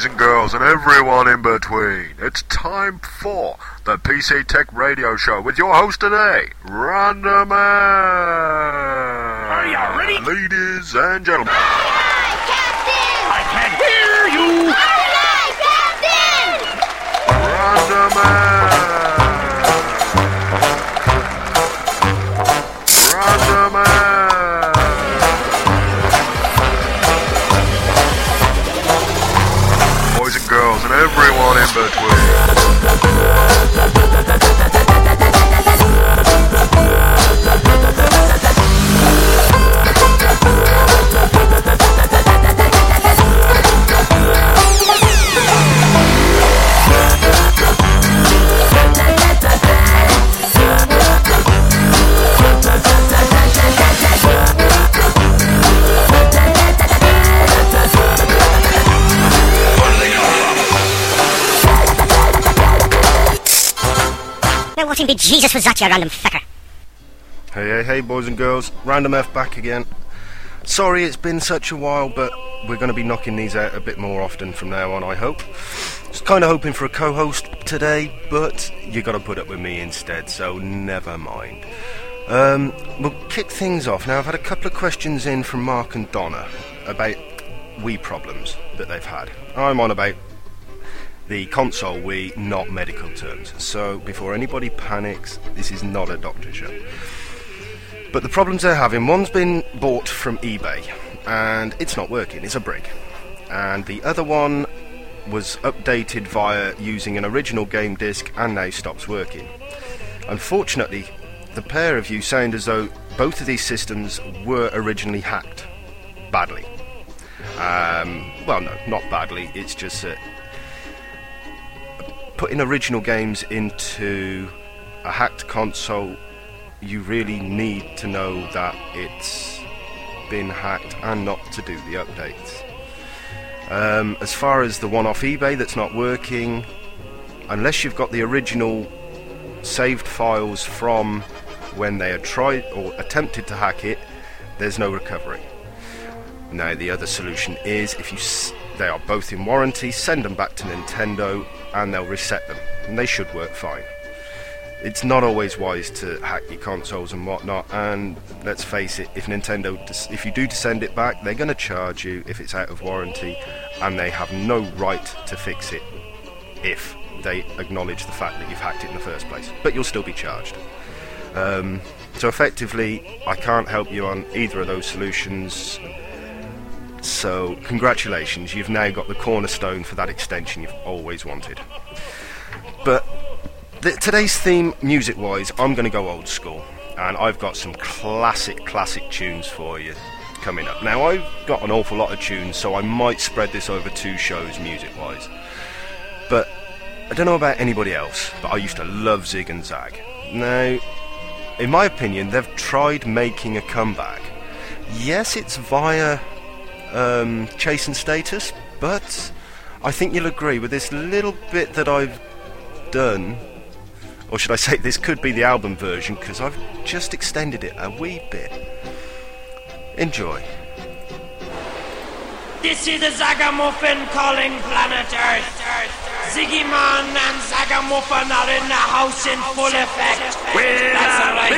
boys and girls, and everyone in between. It's time for the PC Tech Radio Show with your host today, Random Man. Are you ready? Ladies and gentlemen. Everyone in between. Be Jesus was that, you random fecker? Hey, hey, hey, boys and girls. Random F back again. Sorry it's been such a while, but we're going to be knocking these out a bit more often from now on, I hope. Just kind of hoping for a co host today, but you got to put up with me instead, so never mind. Um, we'll kick things off. Now, I've had a couple of questions in from Mark and Donna about Wii problems that they've had. I'm on about the console we not medical terms. So before anybody panics, this is not a doctor show. But the problems they're having, one's been bought from eBay and it's not working, it's a brick. And the other one was updated via using an original game disc and now stops working. Unfortunately, the pair of you sound as though both of these systems were originally hacked. Badly. Um, well, no, not badly, it's just that putting original games into a hacked console, you really need to know that it's been hacked and not to do the updates. Um, as far as the one off eBay that's not working, unless you've got the original saved files from when they had tried or attempted to hack it, there's no recovery. Now, the other solution is if you s- they are both in warranty, send them back to Nintendo and they'll reset them, and they should work fine. It's not always wise to hack your consoles and whatnot, and let's face it, if Nintendo, if you do send it back, they're going to charge you if it's out of warranty, and they have no right to fix it if they acknowledge the fact that you've hacked it in the first place. But you'll still be charged. Um, so effectively, I can't help you on either of those solutions. So, congratulations, you've now got the cornerstone for that extension you've always wanted. But th- today's theme, music wise, I'm going to go old school. And I've got some classic, classic tunes for you coming up. Now, I've got an awful lot of tunes, so I might spread this over two shows music wise. But I don't know about anybody else, but I used to love Zig and Zag. Now, in my opinion, they've tried making a comeback. Yes, it's via um, Chase and Status, but I think you'll agree with this little bit that I've done, or should I say, this could be the album version because I've just extended it a wee bit. Enjoy. This is the Zagamuffin calling planet Earth. Ziggy Man and Zagamuffin are in the house in full effect. Well, That's I've alright.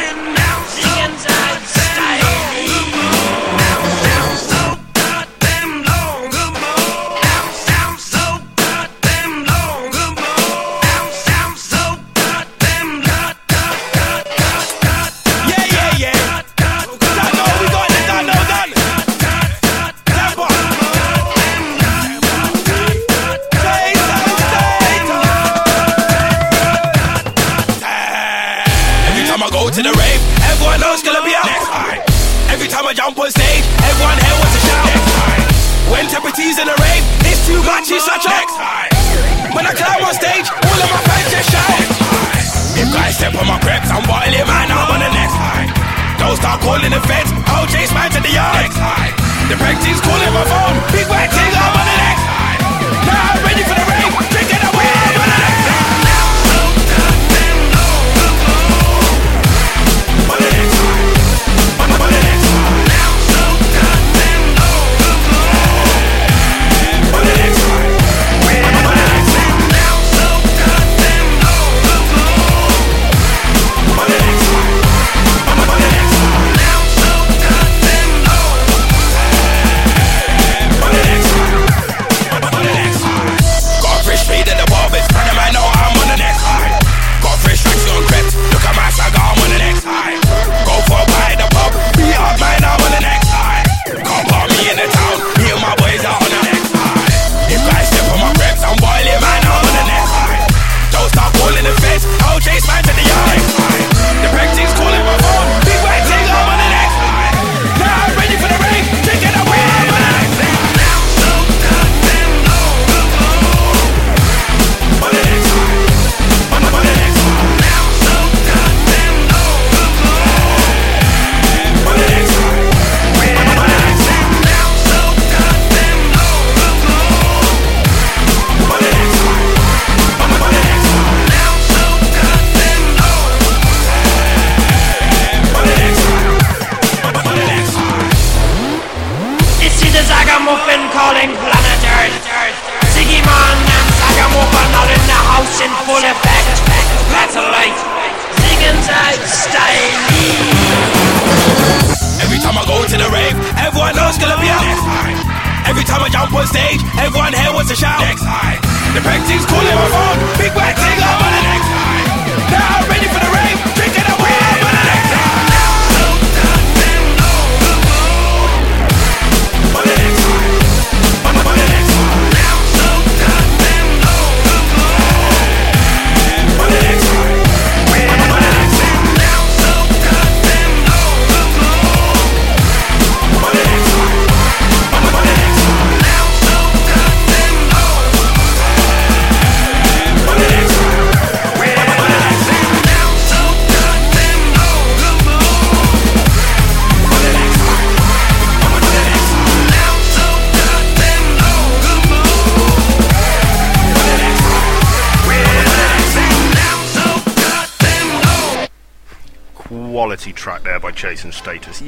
I jump on stage, everyone here wants to shout. When Tempa T's in the rave, it's too much, it's such a When I climb on stage, all of my fans just shout. If guys step on my crepes, I'm bottling man, I'm on the next high. Don't start calling the feds, OJ's man to the yard. The prank team's calling my phone,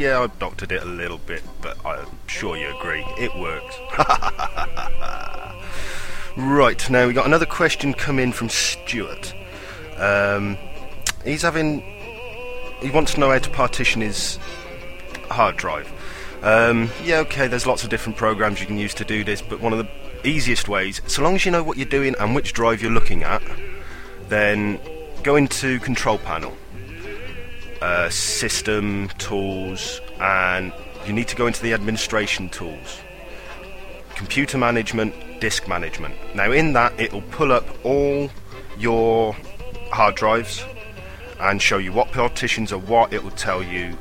Yeah, I've doctored it a little bit, but I'm sure you agree. It works. right, now we got another question come in from Stuart. Um, he's having. He wants to know how to partition his hard drive. Um, yeah, okay, there's lots of different programs you can use to do this, but one of the easiest ways, so long as you know what you're doing and which drive you're looking at, then go into Control Panel uh, system tools and you need to go into the administration tools. Computer management disk management. Now in that it'll pull up all your hard drives and show you what partitions are what. It will tell you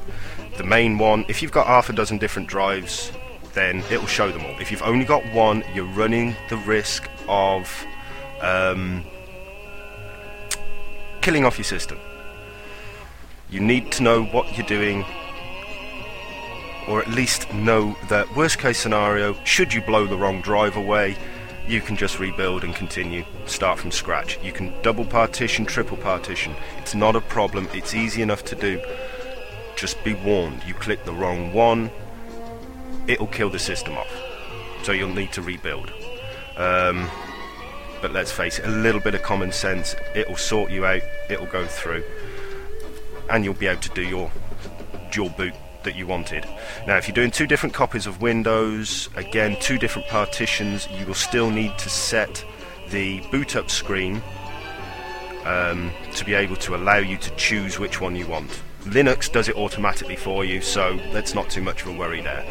the main one. If you've got half a dozen different drives then it will show them all. If you've only got one you're running the risk of um, killing off your system you need to know what you're doing, or at least know that worst case scenario, should you blow the wrong drive away, you can just rebuild and continue, start from scratch. You can double partition, triple partition. It's not a problem, it's easy enough to do. Just be warned, you click the wrong one, it'll kill the system off. So you'll need to rebuild. Um, but let's face it, a little bit of common sense, it'll sort you out, it'll go through and you'll be able to do your dual boot that you wanted. Now, if you're doing two different copies of Windows, again, two different partitions, you will still need to set the boot up screen um, to be able to allow you to choose which one you want. Linux does it automatically for you, so that's not too much of a worry there.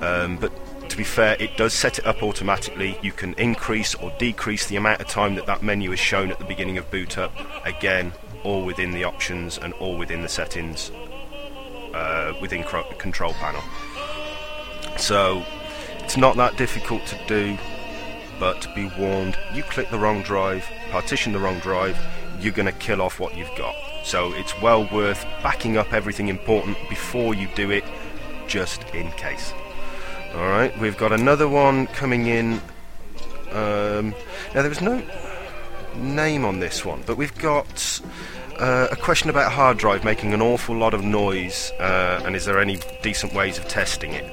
Um, but to be fair, it does set it up automatically. You can increase or decrease the amount of time that that menu is shown at the beginning of boot up. Again, all within the options and all within the settings uh, within control panel. So it's not that difficult to do, but be warned: you click the wrong drive, partition the wrong drive, you're going to kill off what you've got. So it's well worth backing up everything important before you do it, just in case. All right, we've got another one coming in. Um, now there was no name on this one, but we've got uh, a question about hard drive making an awful lot of noise, uh, and is there any decent ways of testing it?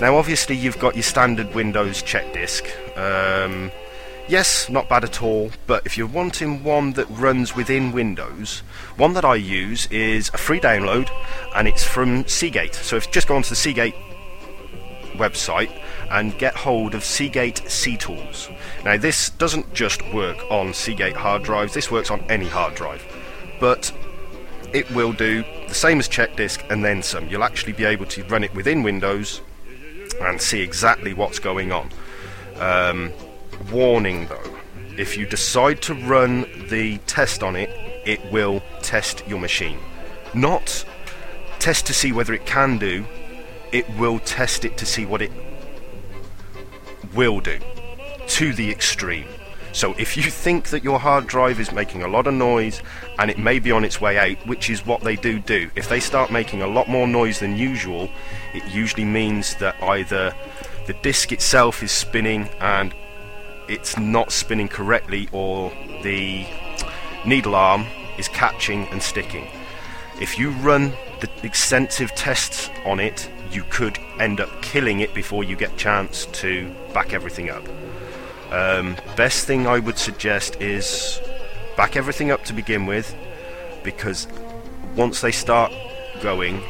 Now, obviously, you've got your standard Windows check disk. Um, yes, not bad at all, but if you're wanting one that runs within Windows, one that I use is a free download, and it's from Seagate. So if you just go onto the Seagate website and get hold of Seagate SeaTools. Now, this doesn't just work on Seagate hard drives, this works on any hard drive, but it will do the same as check disk and then some. You'll actually be able to run it within Windows and see exactly what's going on. Um, warning though, if you decide to run the test on it, it will test your machine. Not test to see whether it can do, it will test it to see what it will do to the extreme. So if you think that your hard drive is making a lot of noise and it may be on its way out, which is what they do do, if they start making a lot more noise than usual, it usually means that either the disk itself is spinning and it's not spinning correctly or the needle arm is catching and sticking. If you run the extensive tests on it, you could end up killing it before you get chance to back everything up. Um, best thing I would suggest is back everything up to begin with, because once they start going,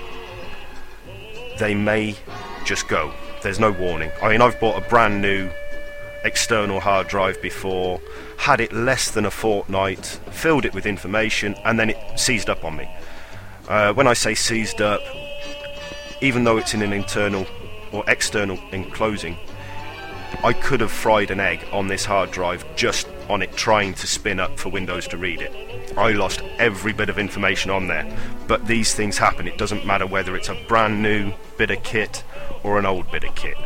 they may just go. There's no warning. I mean, I've bought a brand new external hard drive before, had it less than a fortnight, filled it with information, and then it seized up on me. Uh, when I say seized up, even though it's in an internal or external enclosing, I could have fried an egg on this hard drive just on it trying to spin up for Windows to read it. I lost every bit of information on there, but these things happen. It doesn't matter whether it's a brand new bit of kit or an old bit of kit.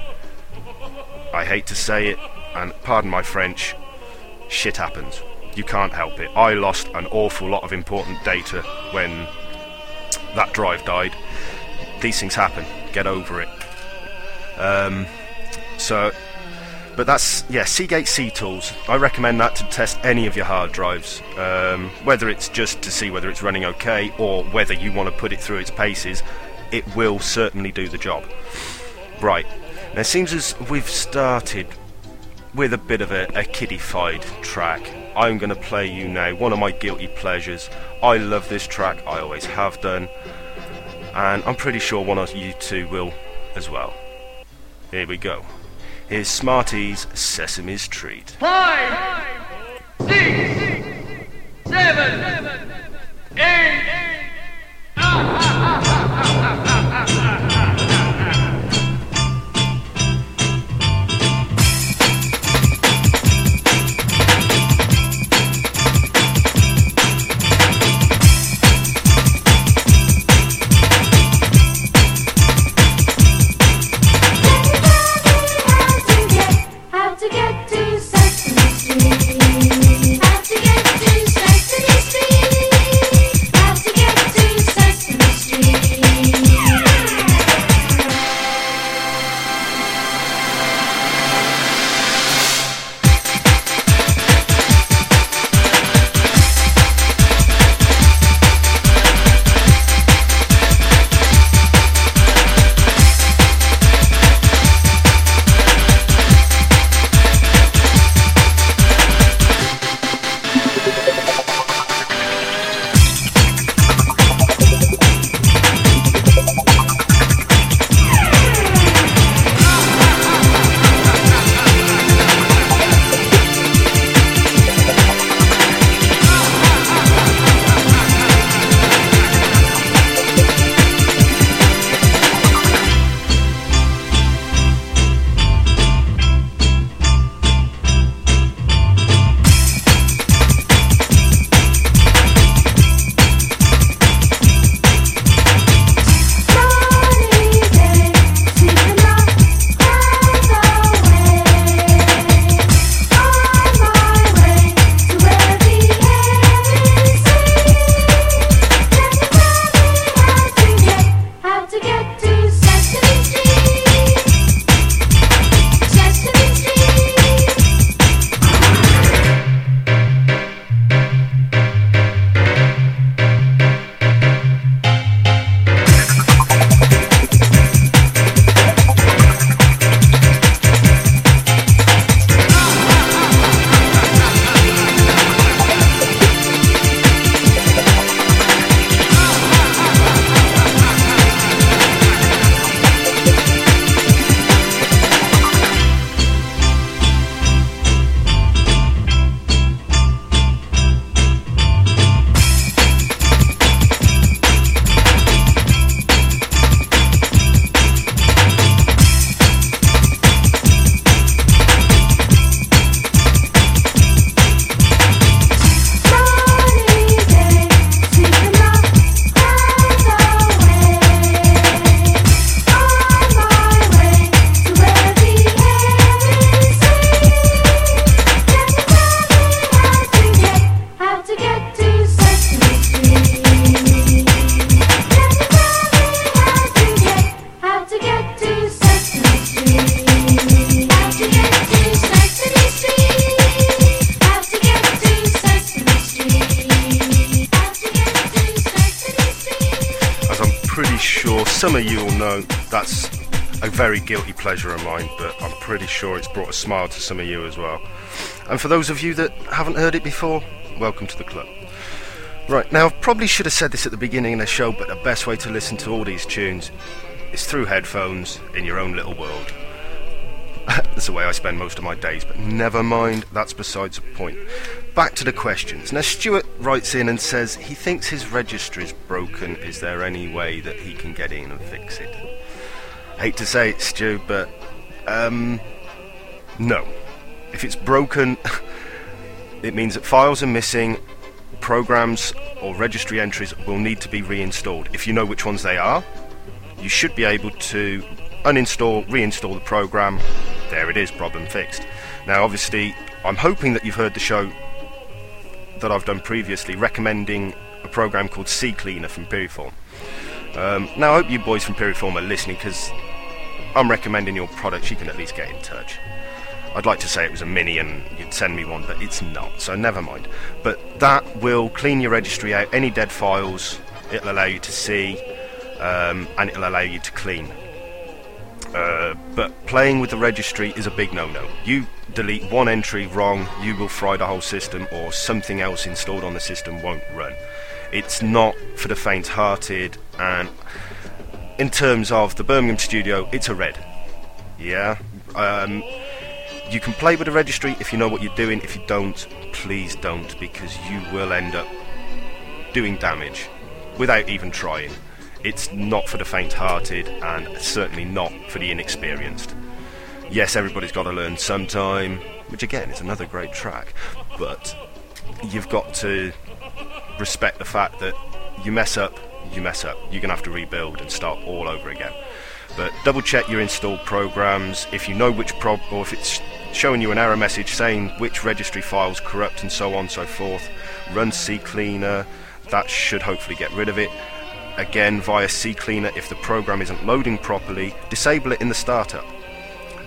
I hate to say it, and pardon my French, shit happens. You can't help it. I lost an awful lot of important data when that drive died. These things happen. Get over it. Um, so, but that's yeah. Seagate SeaTools. I recommend that to test any of your hard drives, um, whether it's just to see whether it's running okay or whether you want to put it through its paces. It will certainly do the job. Right. Now it seems as we've started with a bit of a, a kiddified track. I'm going to play you now one of my guilty pleasures. I love this track, I always have done, and I'm pretty sure one of you two will as well. Here we go. Here's Smart E's Sesame's Treat. Five, six, seven, eight. Pleasure of mine, but I'm pretty sure it's brought a smile to some of you as well. And for those of you that haven't heard it before, welcome to the club. Right, now I probably should have said this at the beginning of the show, but the best way to listen to all these tunes is through headphones in your own little world. that's the way I spend most of my days, but never mind, that's besides the point. Back to the questions. Now, Stuart writes in and says he thinks his registry's broken. Is there any way that he can get in and fix it? Hate to say it, Stu, but um, no. If it's broken, it means that files are missing, programs or registry entries will need to be reinstalled. If you know which ones they are, you should be able to uninstall, reinstall the program. There it is, problem fixed. Now, obviously, I'm hoping that you've heard the show that I've done previously recommending a program called CCleaner from Piriform. Um, now, I hope you boys from Piriform are listening because I'm recommending your product. You can at least get in touch. I'd like to say it was a mini and you'd send me one, but it's not, so never mind. But that will clean your registry out, any dead files, it'll allow you to see, um, and it'll allow you to clean. Uh, but playing with the registry is a big no-no. You delete one entry wrong, you will fry the whole system, or something else installed on the system won't run. It's not for the faint-hearted, and in terms of the Birmingham studio, it's a red. Yeah. Um, you can play with the registry if you know what you're doing. If you don't, please don't, because you will end up doing damage without even trying. It's not for the faint-hearted, and certainly not for the inexperienced. Yes, everybody's got to learn sometime, which again is another great track, but you've got to respect the fact that you mess up, you mess up. You're gonna have to rebuild and start all over again. But double check your installed programs. If you know which prob, or if it's showing you an error message saying which registry files corrupt and so on and so forth, run CCleaner. That should hopefully get rid of it. Again, via CCleaner, if the program isn't loading properly, disable it in the startup.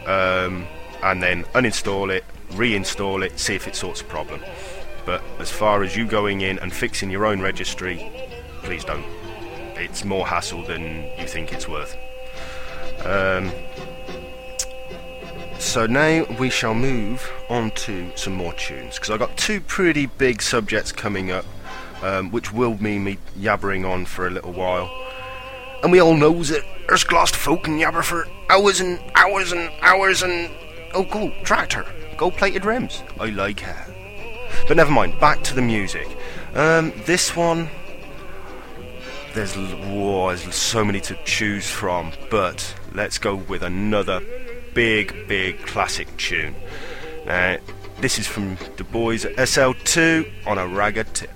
Um, and then uninstall it, reinstall it, see if it sorts the problem. But as far as you going in and fixing your own registry, please don't. It's more hassle than you think it's worth. Um, so now we shall move on to some more tunes because I've got two pretty big subjects coming up, um, which will mean me yabbering on for a little while. And we all knows that there's glossed folk can yabber for hours and hours and hours and oh, go tractor, go plated rims. I like her. But never mind. Back to the music. Um, this one there's whoa, there's so many to choose from, but let's go with another big, big classic tune. Now, this is from the boys at SL2 on a Ragga tip.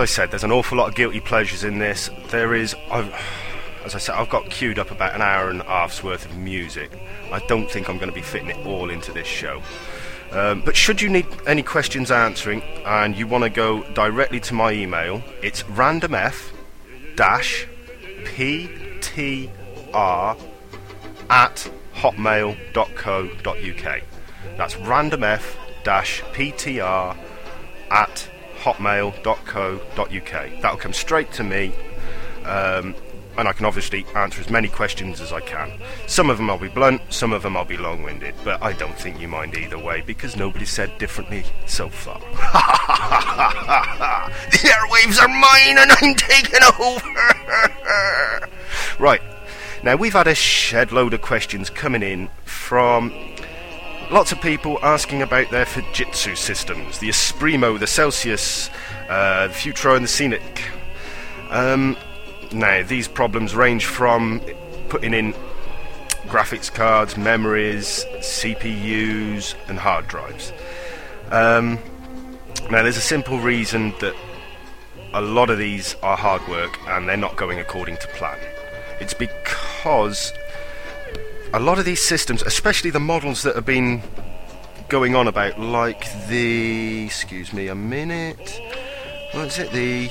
As I said, there's an awful lot of guilty pleasures in this. There is. I've, as I said, I've got queued up about an hour and a half's worth of music. I don't think I'm going to be fitting it all into this show. Um, but should you need any questions answering and you want to go directly to my email, it's randomf ptr at hotmail.co.uk. That's randomf ptr at hotmail.co.uk. That'll come straight to me, um, and I can obviously answer as many questions as I can. Some of them I'll be blunt, some of them I'll be long winded, but I don't think you mind either way because nobody said differently so far. the airwaves are mine and I'm taking over! right, now we've had a shed load of questions coming in from lots of people asking about their Fujitsu systems the Esprimo, the Celsius, uh, the Futuro, and the Scenic. Um, now, these problems range from putting in graphics cards, memories, CPUs, and hard drives. Um, now, there's a simple reason that a lot of these are hard work and they're not going according to plan. It's because a lot of these systems, especially the models that have been going on about, like the, excuse me, a minute, what is it, the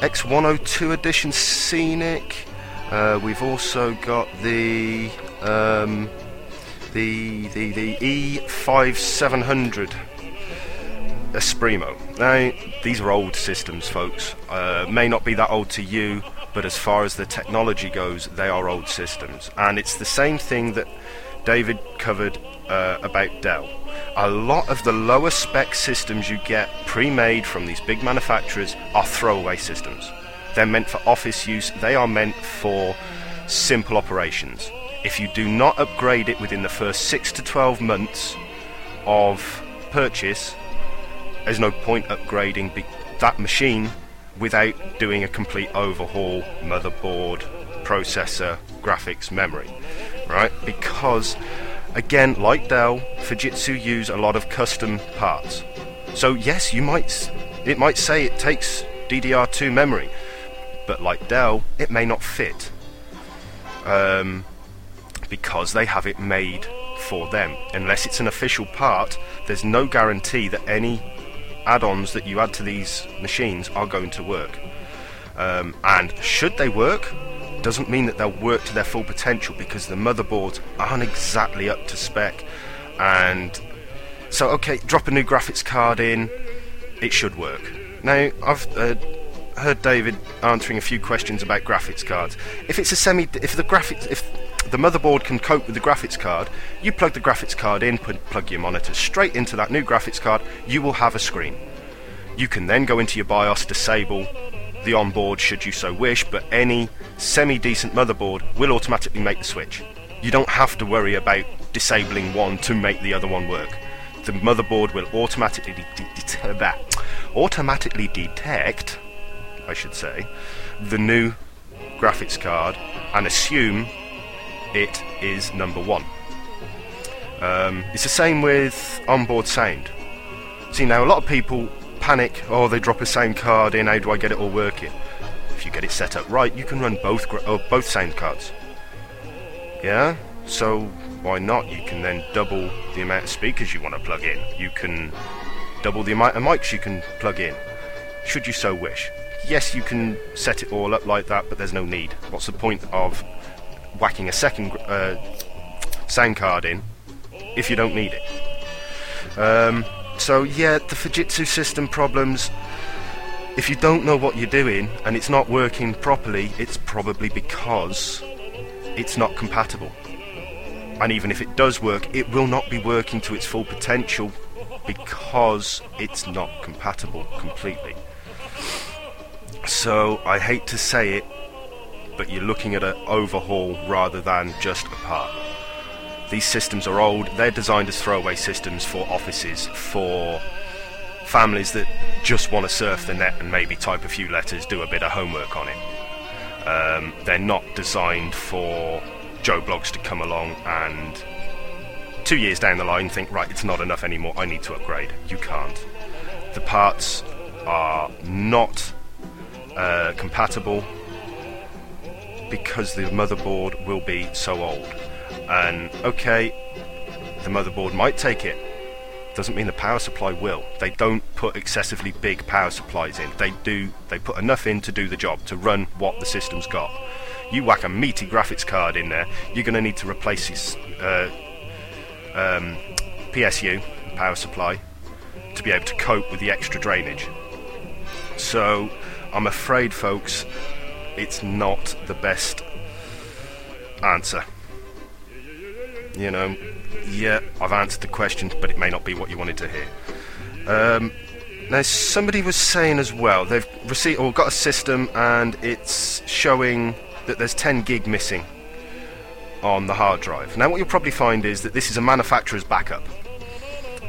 X102 edition Scenic. Uh, we've also got the um, the the the E5700 Esprimo. Now, these are old systems, folks. Uh, may not be that old to you, but as far as the technology goes, they are old systems. And it's the same thing that David covered uh, about Dell. A lot of the lower spec systems you get pre made from these big manufacturers are throwaway systems. They're meant for office use, they are meant for simple operations. If you do not upgrade it within the first 6 to 12 months of purchase, there's no point upgrading that machine without doing a complete overhaul motherboard processor graphics memory right? Because again like dell fujitsu use a lot of custom parts. So yes you might it might say it takes ddr2 memory but like dell it may not fit um, because they have it made for them. Unless it's an official part there's no guarantee that any add-ons that you add to these machines are going to work. Um, and should they work, doesn't mean that they'll work to their full potential because the motherboards aren't exactly up to spec. And so, okay, drop a new graphics card in, it should work. Now, I've uh, heard David answering a few questions about graphics cards. If it's a semi, if the graphics, if the motherboard can cope with the graphics card, you plug the graphics card in, plug your monitor straight into that new graphics card, you will have a screen. You can then go into your BIOS, disable the onboard should you so wish, but any semi decent motherboard will automatically make the switch. You don't have to worry about disabling one to make the other one work. The motherboard will automatically de- de- de- automatically detect, I should say, the new graphics card and assume it is number one. Um, it's the same with onboard sound. See, now a lot of people panic, oh, they drop a sound card in, how do I get it all working? If you get it set up right, you can run both gra- oh, both sound cards. Yeah? So, why not? You can then double the amount of speakers you want to plug in. You can double the amount of mics you can plug in, should you so wish. Yes, you can set it all up like that, but there's no need. What's the point of whacking a second uh, sound card in if you don't need it? Um, so yeah, the Fujitsu system problems. If you don't know what you're doing and it's not working properly, it's probably because it's not compatible. And even if it does work, it will not be working to its full potential because it's not compatible completely. So I hate to say it, but you're looking at an overhaul rather than just a part. These systems are old, they're designed as throwaway systems for offices, for families that just want to surf the net and maybe type a few letters, do a bit of homework on it. Um, they're not designed for Joe Bloggs to come along and two years down the line think, right, it's not enough anymore, I need to upgrade. You can't. The parts are not uh, compatible because the motherboard will be so old. And okay, the motherboard might take it. Doesn't mean the power supply will. They don't put excessively big power supplies in. They do. They put enough in to do the job to run what the system's got. You whack a meaty graphics card in there, you're going to need to replace this uh, um, PSU power supply to be able to cope with the extra drainage. So, I'm afraid, folks, it's not the best answer. You know, yeah, I've answered the question, but it may not be what you wanted to hear. Um, now, somebody was saying as well, they've received or got a system and it's showing that there's 10 gig missing on the hard drive. Now, what you'll probably find is that this is a manufacturer's backup.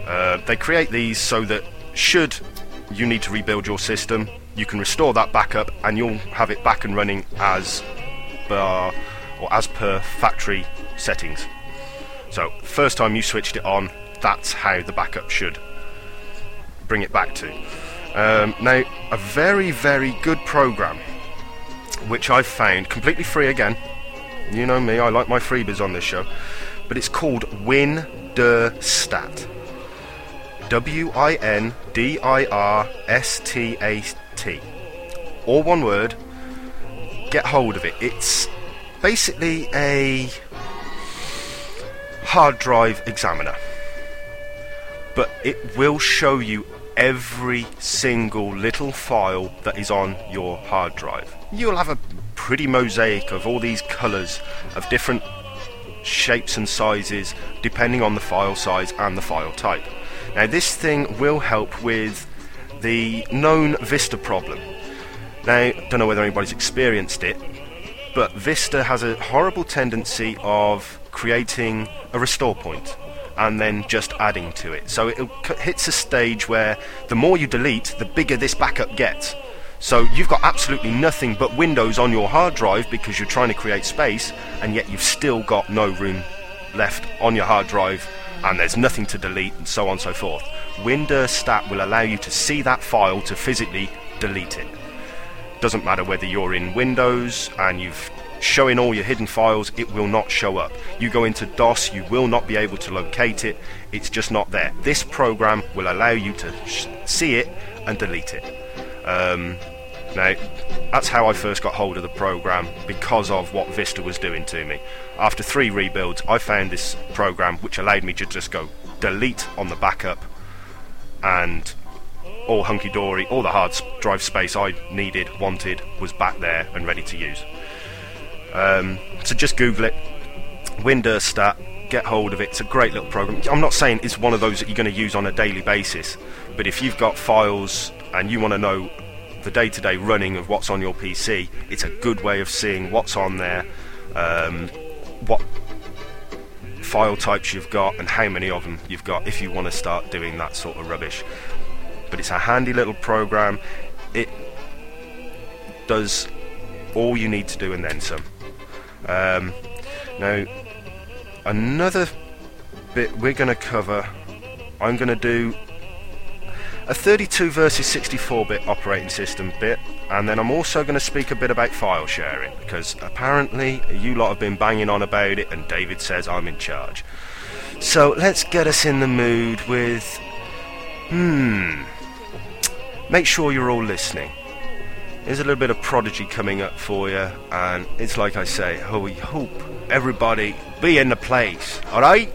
Uh, they create these so that should you need to rebuild your system, you can restore that backup and you'll have it back and running as per, or as per factory settings. So, first time you switched it on, that's how the backup should bring it back to. Um, now, a very, very good program, which I've found completely free again. You know me, I like my freebies on this show, but it's called Win Der Stat. W I N D I R S T A T. All one word. Get hold of it. It's basically a hard drive examiner. But it will show you every single little file that is on your hard drive. You'll have a pretty mosaic of all these colours of different shapes and sizes depending on the file size and the file type. Now, this thing will help with the known Vista problem. Now, don't know whether anybody's experienced it, but Vista has a horrible tendency of creating a restore point and then just adding to it. So it hits a stage where the more you delete, the bigger this backup gets. So you've got absolutely nothing but Windows on your hard drive because you're trying to create space, and yet you've still got no room left on your hard drive, and there's nothing to delete, and so on and so forth. WinDirStat will allow you to see that file to physically delete it. Doesn't matter whether you're in Windows and you've showing all your hidden files, it will not show up. You go into DOS, you will not be able to locate it. It's just not there. This program will allow you to sh- see it and delete it. Um, Now, that's how I first got hold of the program because of what Vista was doing to me. After three rebuilds, I found this program which allowed me to just go delete on the backup and all hunky dory, all the hard drive space I needed, wanted, was back there and ready to use. Um, so just Google it, WinDirStat, get hold of it. It's a great little program. I'm not saying it's one of those that you're going to use on a daily basis, but if you've got files and you want to know the day to day running of what's on your PC, it's a good way of seeing what's on there, um, what file types you've got, and how many of them you've got if you want to start doing that sort of rubbish. But it's a handy little program. It does all you need to do and then some. Um, now, another bit we're going to cover, I'm going to do a 32 versus 64 bit operating system bit, and then I'm also going to speak a bit about file sharing because apparently you lot have been banging on about it, and David says I'm in charge. So let's get us in the mood with. Hmm. Make sure you're all listening. There's a little bit of prodigy coming up for you, and it's like I say, we hope everybody be in the place, alright?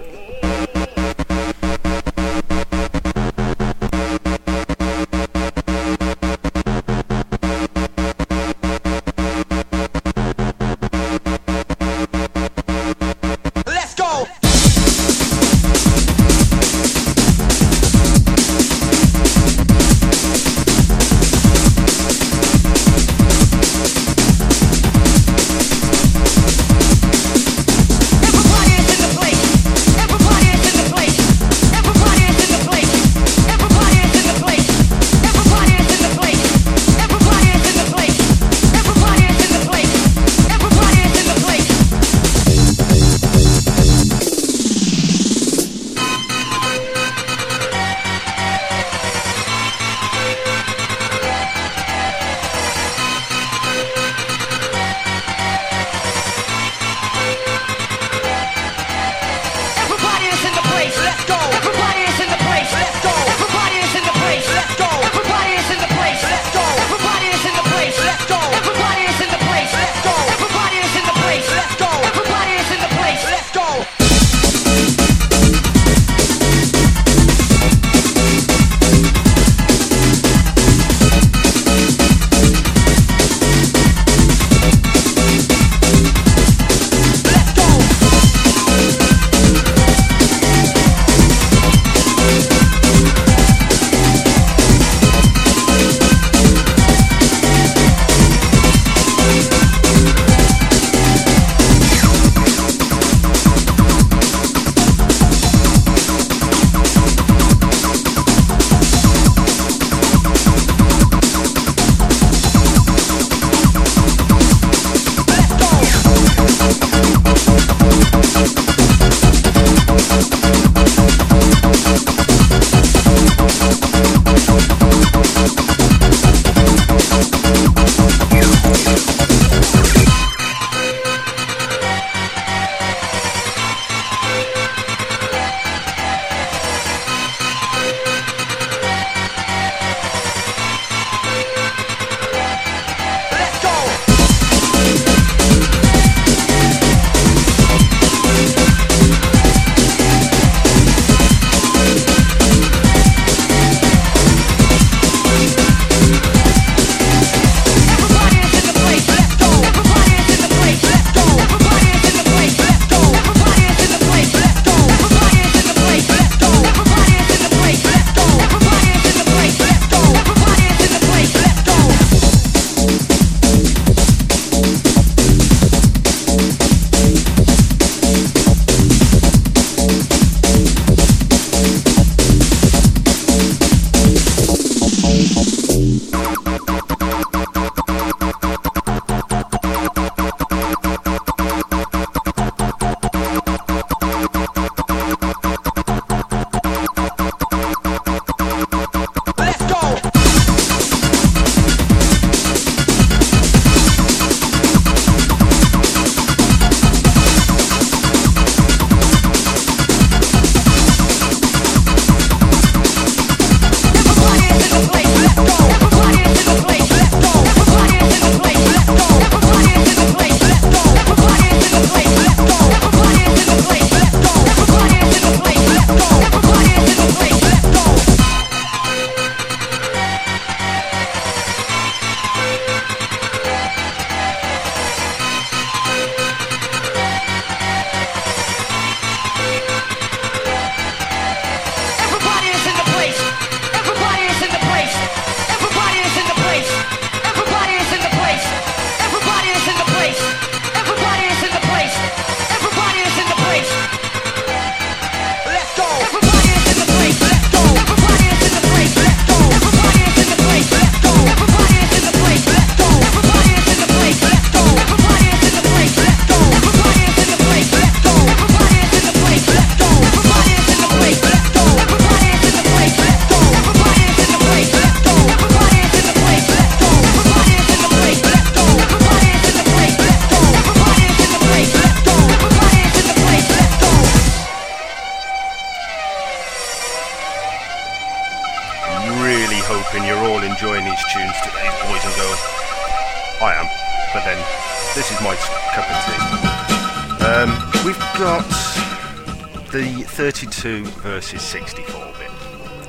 Versus 64 bit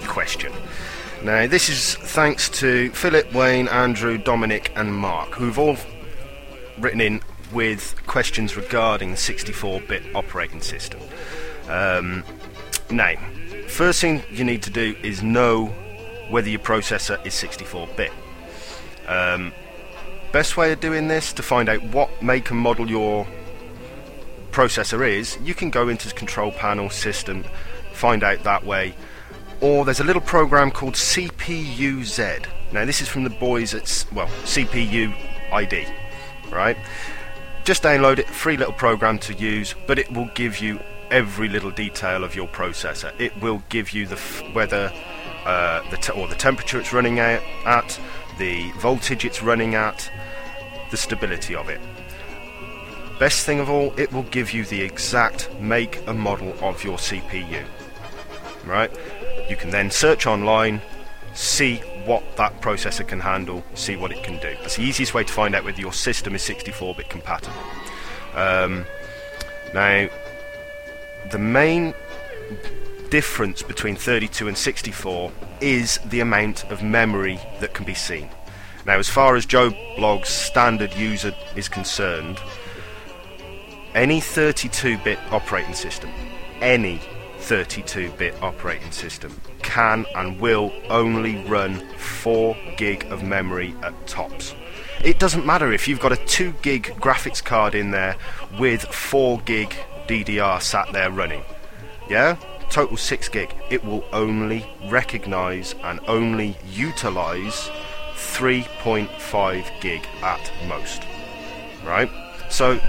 question. Now, this is thanks to Philip, Wayne, Andrew, Dominic, and Mark, who've all written in with questions regarding the 64 bit operating system. Um, now, first thing you need to do is know whether your processor is 64 bit. Um, best way of doing this to find out what make and model your processor is, you can go into the control panel system, find out that way, or there's a little program called CPU-Z. Now this is from the boys at well CPU ID, right? Just download it, free little program to use, but it will give you every little detail of your processor. It will give you the f- whether uh, the te- or the temperature it's running at, at, the voltage it's running at, the stability of it. Best thing of all, it will give you the exact make and model of your CPU. Right? You can then search online, see what that processor can handle, see what it can do. That's the easiest way to find out whether your system is 64 bit compatible. Um, now, the main difference between 32 and 64 is the amount of memory that can be seen. Now, as far as Joe Bloggs standard user is concerned, any 32 bit operating system, any 32 bit operating system, can and will only run 4 gig of memory at tops. It doesn't matter if you've got a 2 gig graphics card in there with 4 gig DDR sat there running. Yeah? Total 6 gig. It will only recognize and only utilize 3.5 gig at most. Right? So,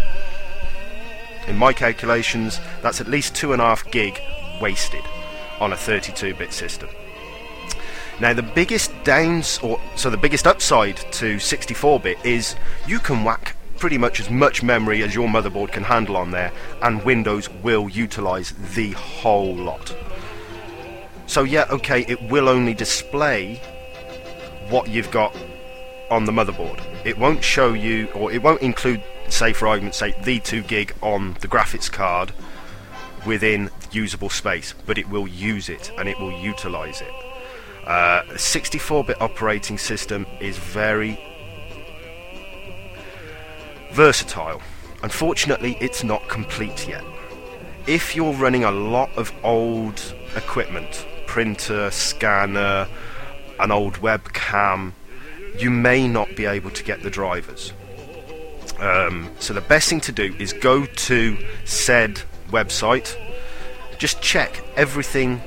in my calculations, that's at least 2.5 gig wasted on a 32 bit system. Now, the biggest downs, or so the biggest upside to 64 bit is you can whack pretty much as much memory as your motherboard can handle on there, and Windows will utilize the whole lot. So, yeah, okay, it will only display what you've got on the motherboard. It won't show you, or it won't include, say, for argument's sake, the 2 gig on the graphics card within usable space, but it will use it and it will utilize it. Uh, a 64-bit operating system is very versatile. Unfortunately, it's not complete yet. If you're running a lot of old equipment, printer, scanner, an old webcam, you may not be able to get the drivers. Um, so the best thing to do is go to said website, just check everything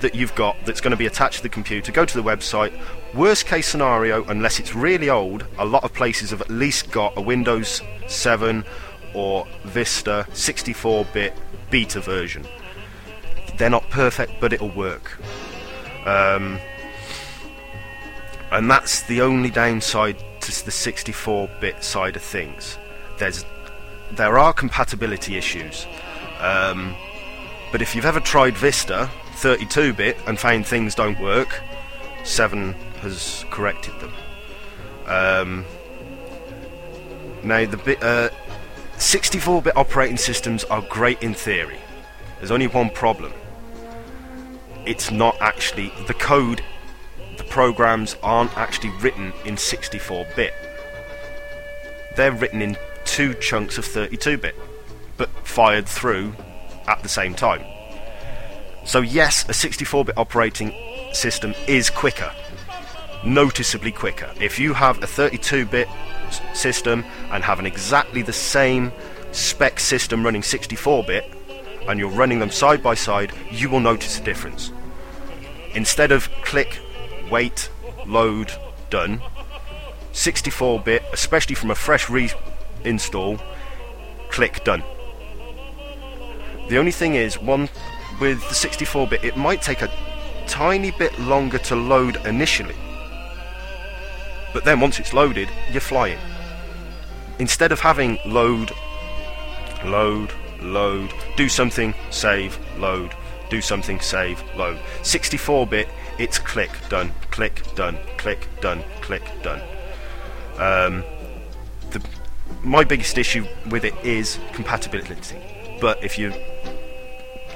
that you've got that's going to be attached to the computer. Go to the website. Worst case scenario, unless it's really old, a lot of places have at least got a Windows 7 or Vista 64 bit beta version. They're not perfect, but it'll work. Um, and that's the only downside to the 64-bit side of things. There's there are compatibility issues, um, but if you've ever tried Vista 32-bit and found things don't work, 7 has corrected them. Um, now the bit, uh, 64-bit operating systems are great in theory. There's only one problem. It's not actually the code the programs aren't actually written in 64 bit. They're written in two chunks of 32 bit, but fired through at the same time. So, yes, a 64 bit operating system is quicker, noticeably quicker. If you have a 32 bit system and have an exactly the same spec system running 64 bit, and you're running them side by side, you will notice a difference. Instead of click, wait, load, done, 64 bit, especially from a fresh reinstall, click done. The only thing is, one with the 64 bit, it might take a tiny bit longer to load initially. But then once it's loaded, you're flying. Instead of having load, load, load, do something, save, load, do something, save, load. 64-bit, it's click, done, click, done, click, done, click, done. Um, the, my biggest issue with it is compatibility. But if you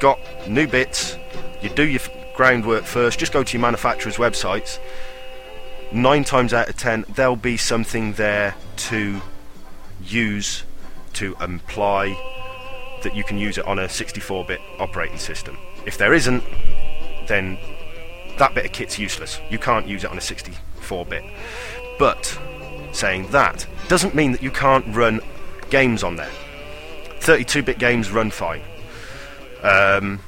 got new bits, you do your groundwork first. Just go to your manufacturer's websites. Nine times out of ten, there'll be something there to use to imply that you can use it on a 64-bit operating system. If there isn't, then that bit of kit's useless. You can't use it on a 64-bit. But saying that doesn't mean that you can't run games on there. 32-bit games run fine. Um,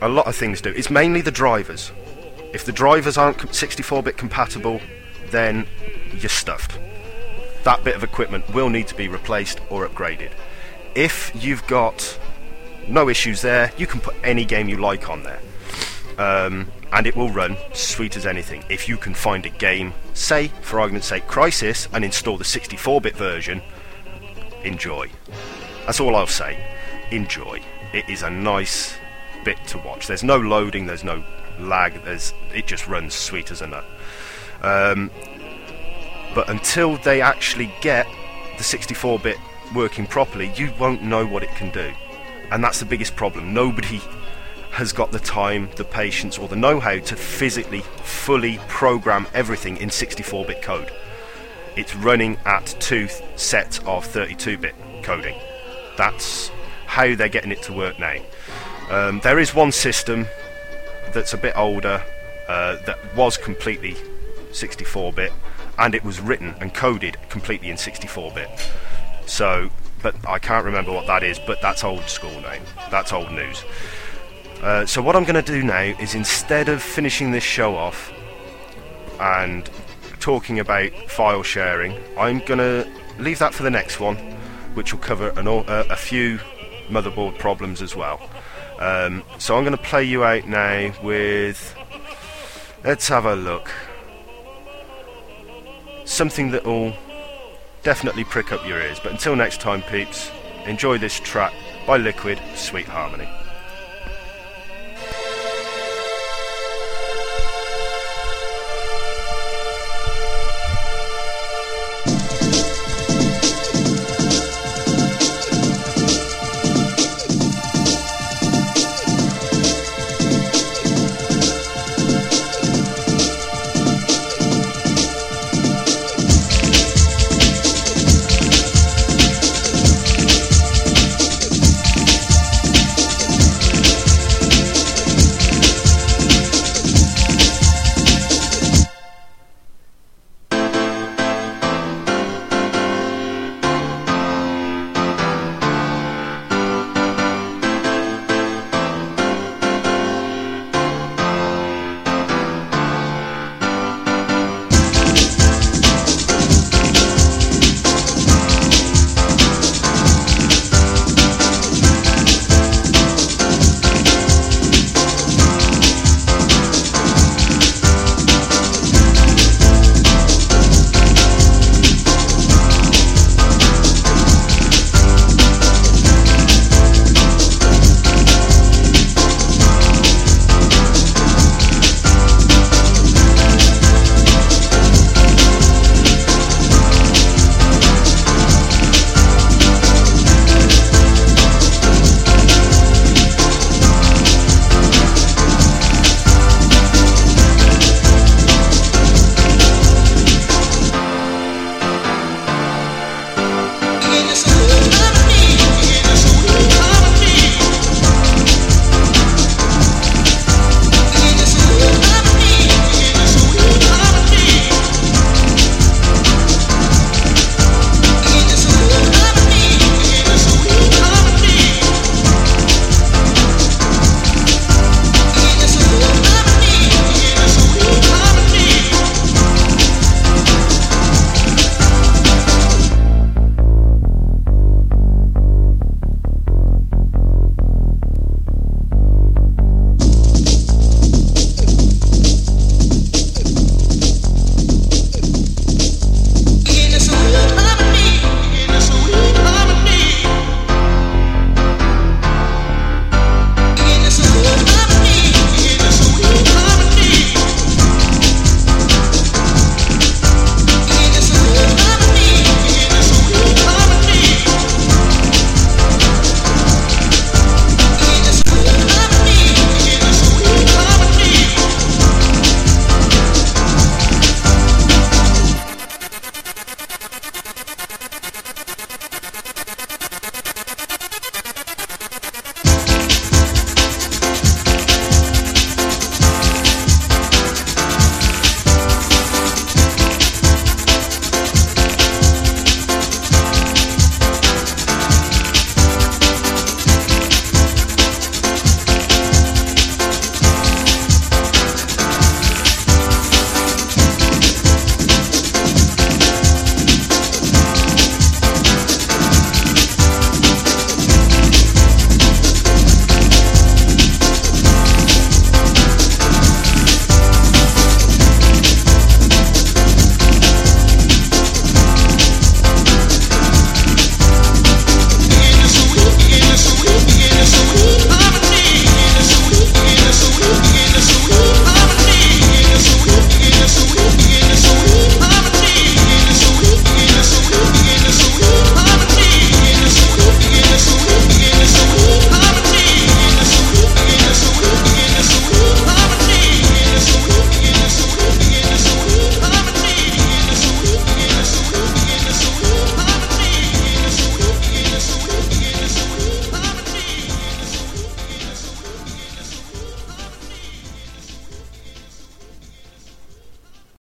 a lot of things do. It's mainly the drivers. If the drivers aren't 64-bit compatible, then you're stuffed. That bit of equipment will need to be replaced or upgraded. If you've got no issues there, you can put any game you like on there. Um, and it will run sweet as anything. If you can find a game, say, for argument's sake, Crysis, and install the 64 bit version, enjoy. That's all I'll say. Enjoy. It is a nice bit to watch. There's no loading, there's no lag, there's it just runs sweet as a nut. Um, but until they actually get the 64 bit working properly, you won't know what it can do. And that's the biggest problem. Nobody has got the time, the patience, or the know how to physically, fully program everything in 64 bit code. It's running at two sets of 32 bit coding. That's how they're getting it to work now. Um, there is one system that's a bit older uh, that was completely 64 bit and it was written and coded completely in 64 bit. So, but I can't remember what that is, but that's old school now. That's old news. Uh, so, what I'm going to do now is instead of finishing this show off and talking about file sharing, I'm going to leave that for the next one, which will cover an, uh, a few motherboard problems as well. Um, so, I'm going to play you out now with. Let's have a look. Something that will definitely prick up your ears. But until next time, peeps, enjoy this track by Liquid Sweet Harmony.